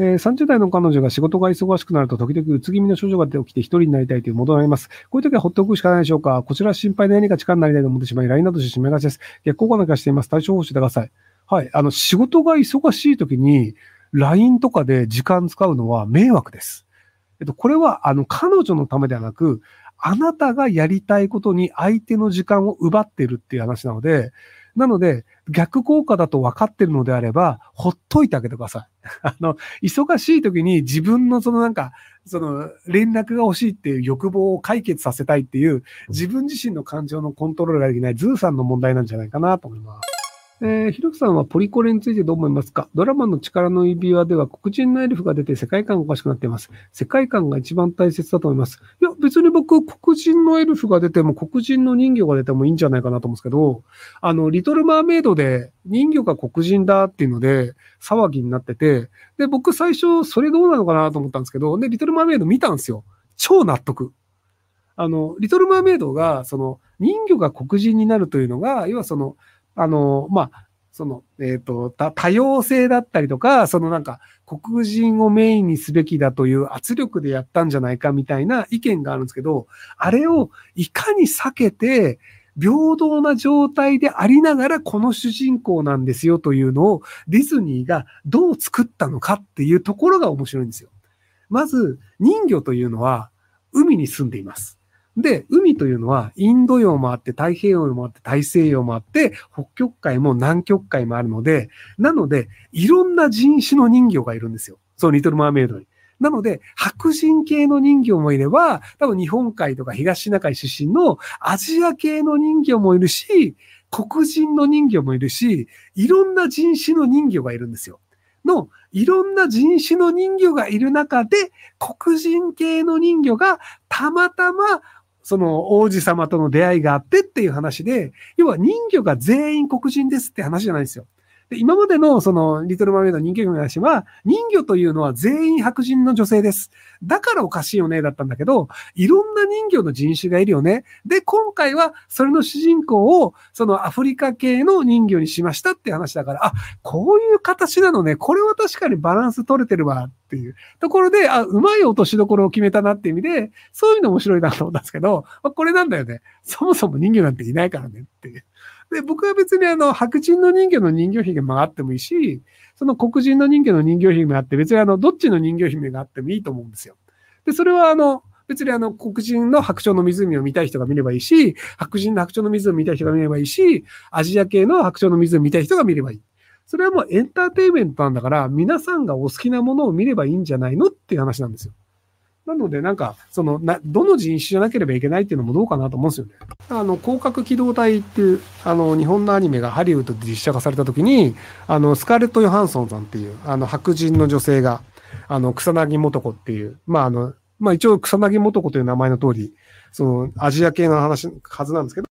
えー、30代の彼女が仕事が忙しくなると時々うつ気味の症状が出てきて一人になりたいという戻られます。こういう時は放っておくしかないでしょうかこちら心配で何か力になりたいと思ってしまい、LINE などしてしまいがちです。逆効果なんかしています。対処法をしてください。はい。あの、仕事が忙しい時に LINE とかで時間使うのは迷惑です。えっと、これは、あの、彼女のためではなく、あなたがやりたいことに相手の時間を奪ってるっていう話なので、なので、逆効果だと分かってるのであれば、ほっといてあげてください。あの、忙しい時に自分のそのなんか、その連絡が欲しいっていう欲望を解決させたいっていう、自分自身の感情のコントロールができないズーさんの問題なんじゃないかなと思います。えー、ひろきさんはポリコレについてどう思いますか？ドラマの力の指輪では黒人のエルフが出て世界観がおかしくなっています。世界観が一番大切だと思います。いや、別に僕、黒人のエルフが出ても黒人の人魚が出てもいいんじゃないかなと思うんですけど、あの、リトルマーメイドで人魚が黒人だっていうので騒ぎになってて、で、僕最初それどうなのかなと思ったんですけど、で、リトルマーメイド見たんですよ。超納得。あの、リトルマーメイドが、その、人魚が黒人になるというのが、要はその、あの、まあ、その、えっ、ー、と、多様性だったりとか、そのなんか、黒人をメインにすべきだという圧力でやったんじゃないかみたいな意見があるんですけど、あれをいかに避けて、平等な状態でありながらこの主人公なんですよというのをディズニーがどう作ったのかっていうところが面白いんですよ。まず、人魚というのは海に住んでいます。で、海というのはインド洋もあって太平洋もあって大西洋もあって北極海も南極海もあるので、なので、いろんな人種の人魚がいるんですよ。そう、リトルマーメイドに。なので、白人系の人魚もいれば、多分日本海とか東シナ海出身のアジア系の人魚もいるし、黒人の人魚もいるし、いろんな人種の人魚がいるんですよ。の、いろんな人種の人魚がいる中で、黒人系の人魚がたまたまその王子様との出会いがあってっていう話で、要は人魚が全員黒人ですって話じゃないですよ。で今までのそのリトルマーメイド人魚の話は、人魚というのは全員白人の女性です。だからおかしいよね、だったんだけど、いろんな人魚の人種がいるよね。で、今回はそれの主人公をそのアフリカ系の人魚にしましたって話だから、あ、こういう形なのね。これは確かにバランス取れてるわっていうところで、あ、うまい落としどころを決めたなっていう意味で、そういうの面白いなと思ったんですけど、まあこれなんだよね。そもそも人魚なんていないからねっていう。で、僕は別にあの、白人の人魚の人魚姫もあってもいいし、その黒人の人魚の人魚姫があって、別にあの、どっちの人魚姫があってもいいと思うんですよ。で、それはあの、別にあの、黒人の白鳥の湖を見たい人が見ればいいし、白人の白鳥の湖を見たい人が見ればいいし、アジア系の白鳥の湖を見たい人が見ればいい。それはもうエンターテイメントなんだから、皆さんがお好きなものを見ればいいんじゃないのっていう話なんですよ。なので、なんか、その、な、どの人種じゃなければいけないっていうのもどうかなと思うんですよね。あの、広角機動隊っていう、あの、日本のアニメがハリウッドで実写化された時に、あの、スカーレット・ヨハンソンさんっていう、あの、白人の女性が、あの、草薙素子っていう、まあ、あの、まあ、一応草薙素子という名前の通り、その、アジア系の話、はずなんですけど、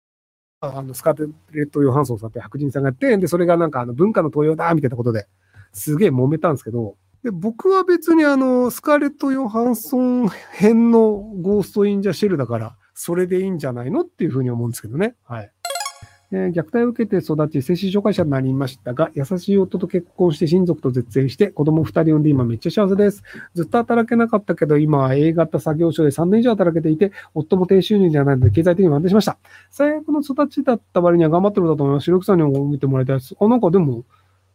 あの、スカーレット・ヨハンソンさんって白人さんがやって、で、それがなんか、あの、文化の登用だみたいなことで、すげえ揉めたんですけど、で僕は別にあの、スカーレット・ヨハンソン編のゴースト・イン・ジャ・シェルだから、それでいいんじゃないのっていうふうに思うんですけどね。はい。え、虐待を受けて育ち、精神障害者になりましたが、優しい夫と結婚して親族と絶縁して、子供二人産んで今めっちゃ幸せです。ずっと働けなかったけど、今は A 型作業所で3年以上働けていて、夫も低収入じゃないので経済的に安定しました。最悪の育ちだった割には頑張ってるんだと思います。白木さんにも見てもらいたいです。あ、なんかでも、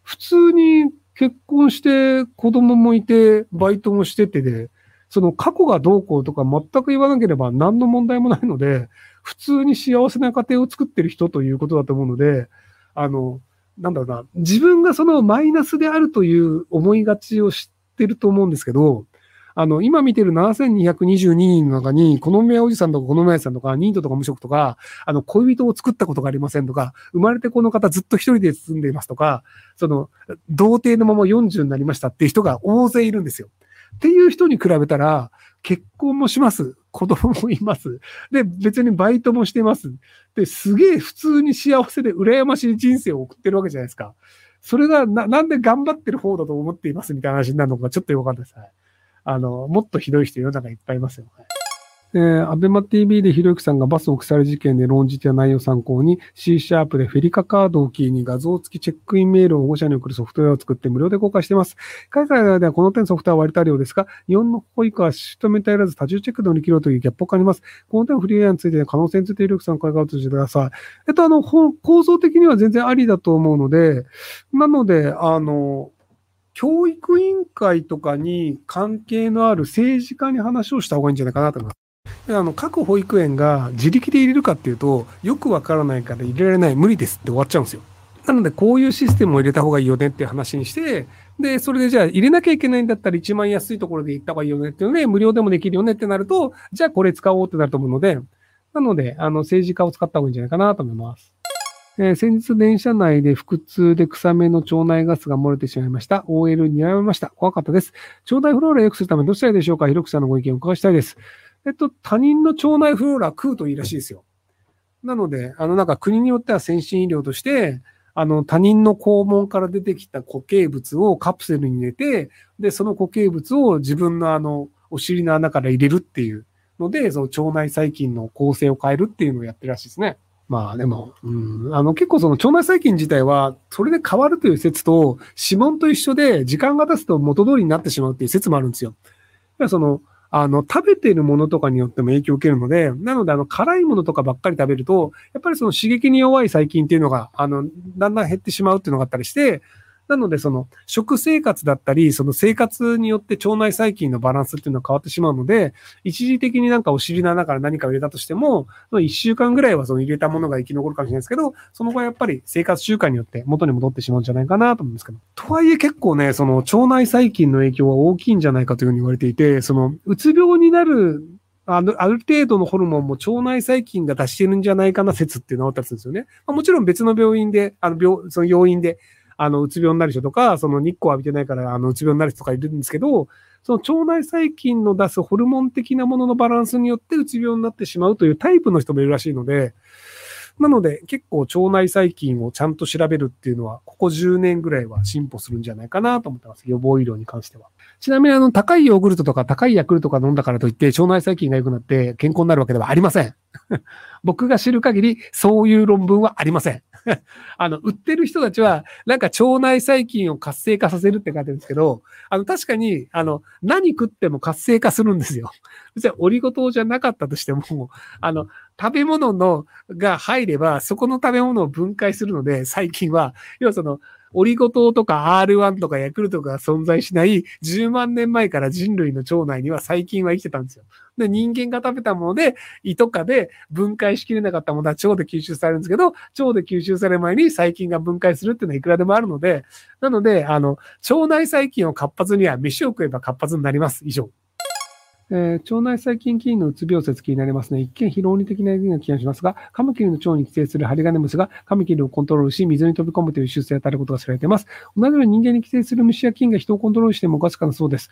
普通に結婚して子供もいて、バイトもしててで、その過去がどうこうとか全く言わなければ何の問題もないので、普通に幸せな家庭を作ってる人ということだと思うので、あの、なんだろうな、自分がそのマイナスであるという思いがちを知ってると思うんですけど、あの、今見てる7222人の中に、この宮おじさんとかこの宮さんとか、ニートとか無職とか、あの、恋人を作ったことがありませんとか、生まれてこの方ずっと一人で住んでいますとか、その、童貞のまま40になりましたっていう人が大勢いるんですよ。っていう人に比べたら、結婚もします。子供もいます。で、別にバイトもしてます。で、すげえ普通に幸せで羨ましい人生を送ってるわけじゃないですか。それがな、なんで頑張ってる方だと思っていますみたいな話になるのかちょっとよかったです。はい。あの、もっとひどい人世の中いっぱいいますよ。えー、アベマ TV でひろゆきさんがバスを腐る事件で論じた内容を参考に C シャープでフェリカカードをキーに画像付きチェックインメールを保護者に送るソフトウェアを作って無料で公開しています。海外ではこの点ソフトは割とあるようですが、日本の保育はシフトメタらず多重チェックで乗り切ろうというギャップを感じます。この点フリーエアについて可能性についてひろゆきさん考え方してください。えっと、あの、構造的には全然ありだと思うので、なので、あの、教育委員会とかに関係のある政治家に話をした方がいいんじゃないかなと思います。あの各保育園が自力で入れるかっていうと、よくわからないから入れられない、無理ですって終わっちゃうんですよ。なので、こういうシステムを入れた方がいいよねっていう話にして、で、それでじゃあ入れなきゃいけないんだったら一番安いところで行った方がいいよねっていうので、無料でもできるよねってなると、じゃあこれ使おうってなると思うので、なので、あの、政治家を使った方がいいんじゃないかなと思います。えー、先日電車内で腹痛で臭めの腸内ガスが漏れてしまいました。OL にらめました。怖かったです。腸内フローラを良くするためにどうしたらいいでしょうか？ひろくさんのご意見をお伺いしたいです。えっと、他人の腸内フローラ食うといいらしいですよ。なので、あの、なんか国によっては先進医療として、あの、他人の肛門から出てきた固形物をカプセルに入れて、で、その固形物を自分のあの、お尻の穴から入れるっていうので、その腸内細菌の構成を変えるっていうのをやってるらしいですね。まあでも、うん、あの結構その腸内細菌自体は、それで変わるという説と、指紋と一緒で時間が経つと元通りになってしまうっていう説もあるんですよ。だからその、あの、食べてるものとかによっても影響を受けるので、なので、あの、辛いものとかばっかり食べると、やっぱりその刺激に弱い細菌っていうのが、あの、だんだん減ってしまうっていうのがあったりして、なので、その、食生活だったり、その生活によって腸内細菌のバランスっていうのは変わってしまうので、一時的になんかお尻の中から何かを入れたとしても、その1週間ぐらいはその入れたものが生き残るかもしれないですけど、その後はやっぱり生活習慣によって元に戻ってしまうんじゃないかなと思うんですけど。とはいえ結構ね、その腸内細菌の影響は大きいんじゃないかというふうに言われていて、その、うつ病になるあの、ある程度のホルモンも腸内細菌が出してるんじゃないかな説っていうのがあったりするんですよね。まあ、もちろん別の病院で、あの病、その要因であの、うつ病になる人とか、その日光浴びてないから、あの、うつ病になる人とかいるんですけど、その腸内細菌の出すホルモン的なもののバランスによってうつ病になってしまうというタイプの人もいるらしいので、なので結構腸内細菌をちゃんと調べるっていうのは、ここ10年ぐらいは進歩するんじゃないかなと思ってます。予防医療に関しては。ちなみにあの、高いヨーグルトとか高いヤクルトとか飲んだからといって腸内細菌が良くなって健康になるわけではありません。僕が知る限りそういう論文はありません。あの、売ってる人たちは、なんか腸内細菌を活性化させるって書いてるんですけど、あの、確かに、あの、何食っても活性化するんですよ。別にオリゴ糖じゃなかったとしても、あの、食べ物の、が入れば、そこの食べ物を分解するので、細菌は、要はその、オリゴ糖とか R1 とかヤクルトが存在しない10万年前から人類の腸内には細菌は生きてたんですよ。で、人間が食べたもので胃とかで分解しきれなかったものは腸で吸収されるんですけど、腸で吸収される前に細菌が分解するっていうのはいくらでもあるので、なので、あの、腸内細菌を活発には飯を食えば活発になります。以上。えー、腸内細菌菌のうつ病説気になりますね。一見非論理的な意見が気がしますが、カマキリの腸に寄生するハリガネムシがカマキリをコントロールし、水に飛び込むという習性を与えることが知られています。同じように人間に寄生する虫や菌が人をコントロールしてもおかしくなそうです。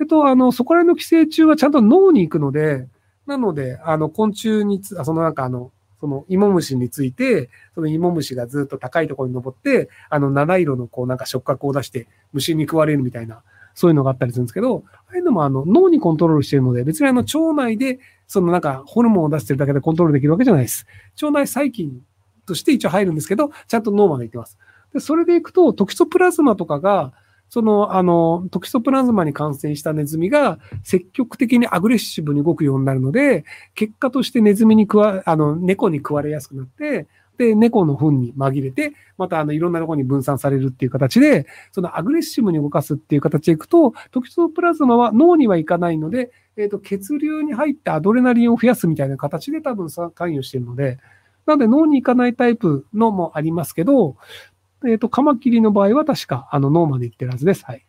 えっと、あの、そこら辺の寄生虫はちゃんと脳に行くので、なので、あの、昆虫につ、あそのなんかあの、その芋虫について、その芋虫がずっと高いところに登って、あの七色のこうなんか触覚を出して虫に食われるみたいなそういうのがあったりするんですけど、ああいうのもあの脳にコントロールしているので、別にあの腸内でそのなんかホルモンを出してるだけでコントロールできるわけじゃないです。腸内細菌として一応入るんですけど、ちゃんと脳まで行ってます。で、それでいくと、トキソプラズマとかが、その、あの、トキソプラズマに感染したネズミが積極的にアグレッシブに動くようになるので、結果としてネズミに食わ、あの、猫に食われやすくなって、で、猫の糞に紛れて、またあの、いろんなところに分散されるっていう形で、そのアグレッシブに動かすっていう形でいくと、トキソプラズマは脳にはいかないので、えっ、ー、と、血流に入ってアドレナリンを増やすみたいな形で多分関与しているので、なので脳に行かないタイプのもありますけど、えっ、ー、と、カマキリの場合は確かあの脳まで行ってるはずです。はい。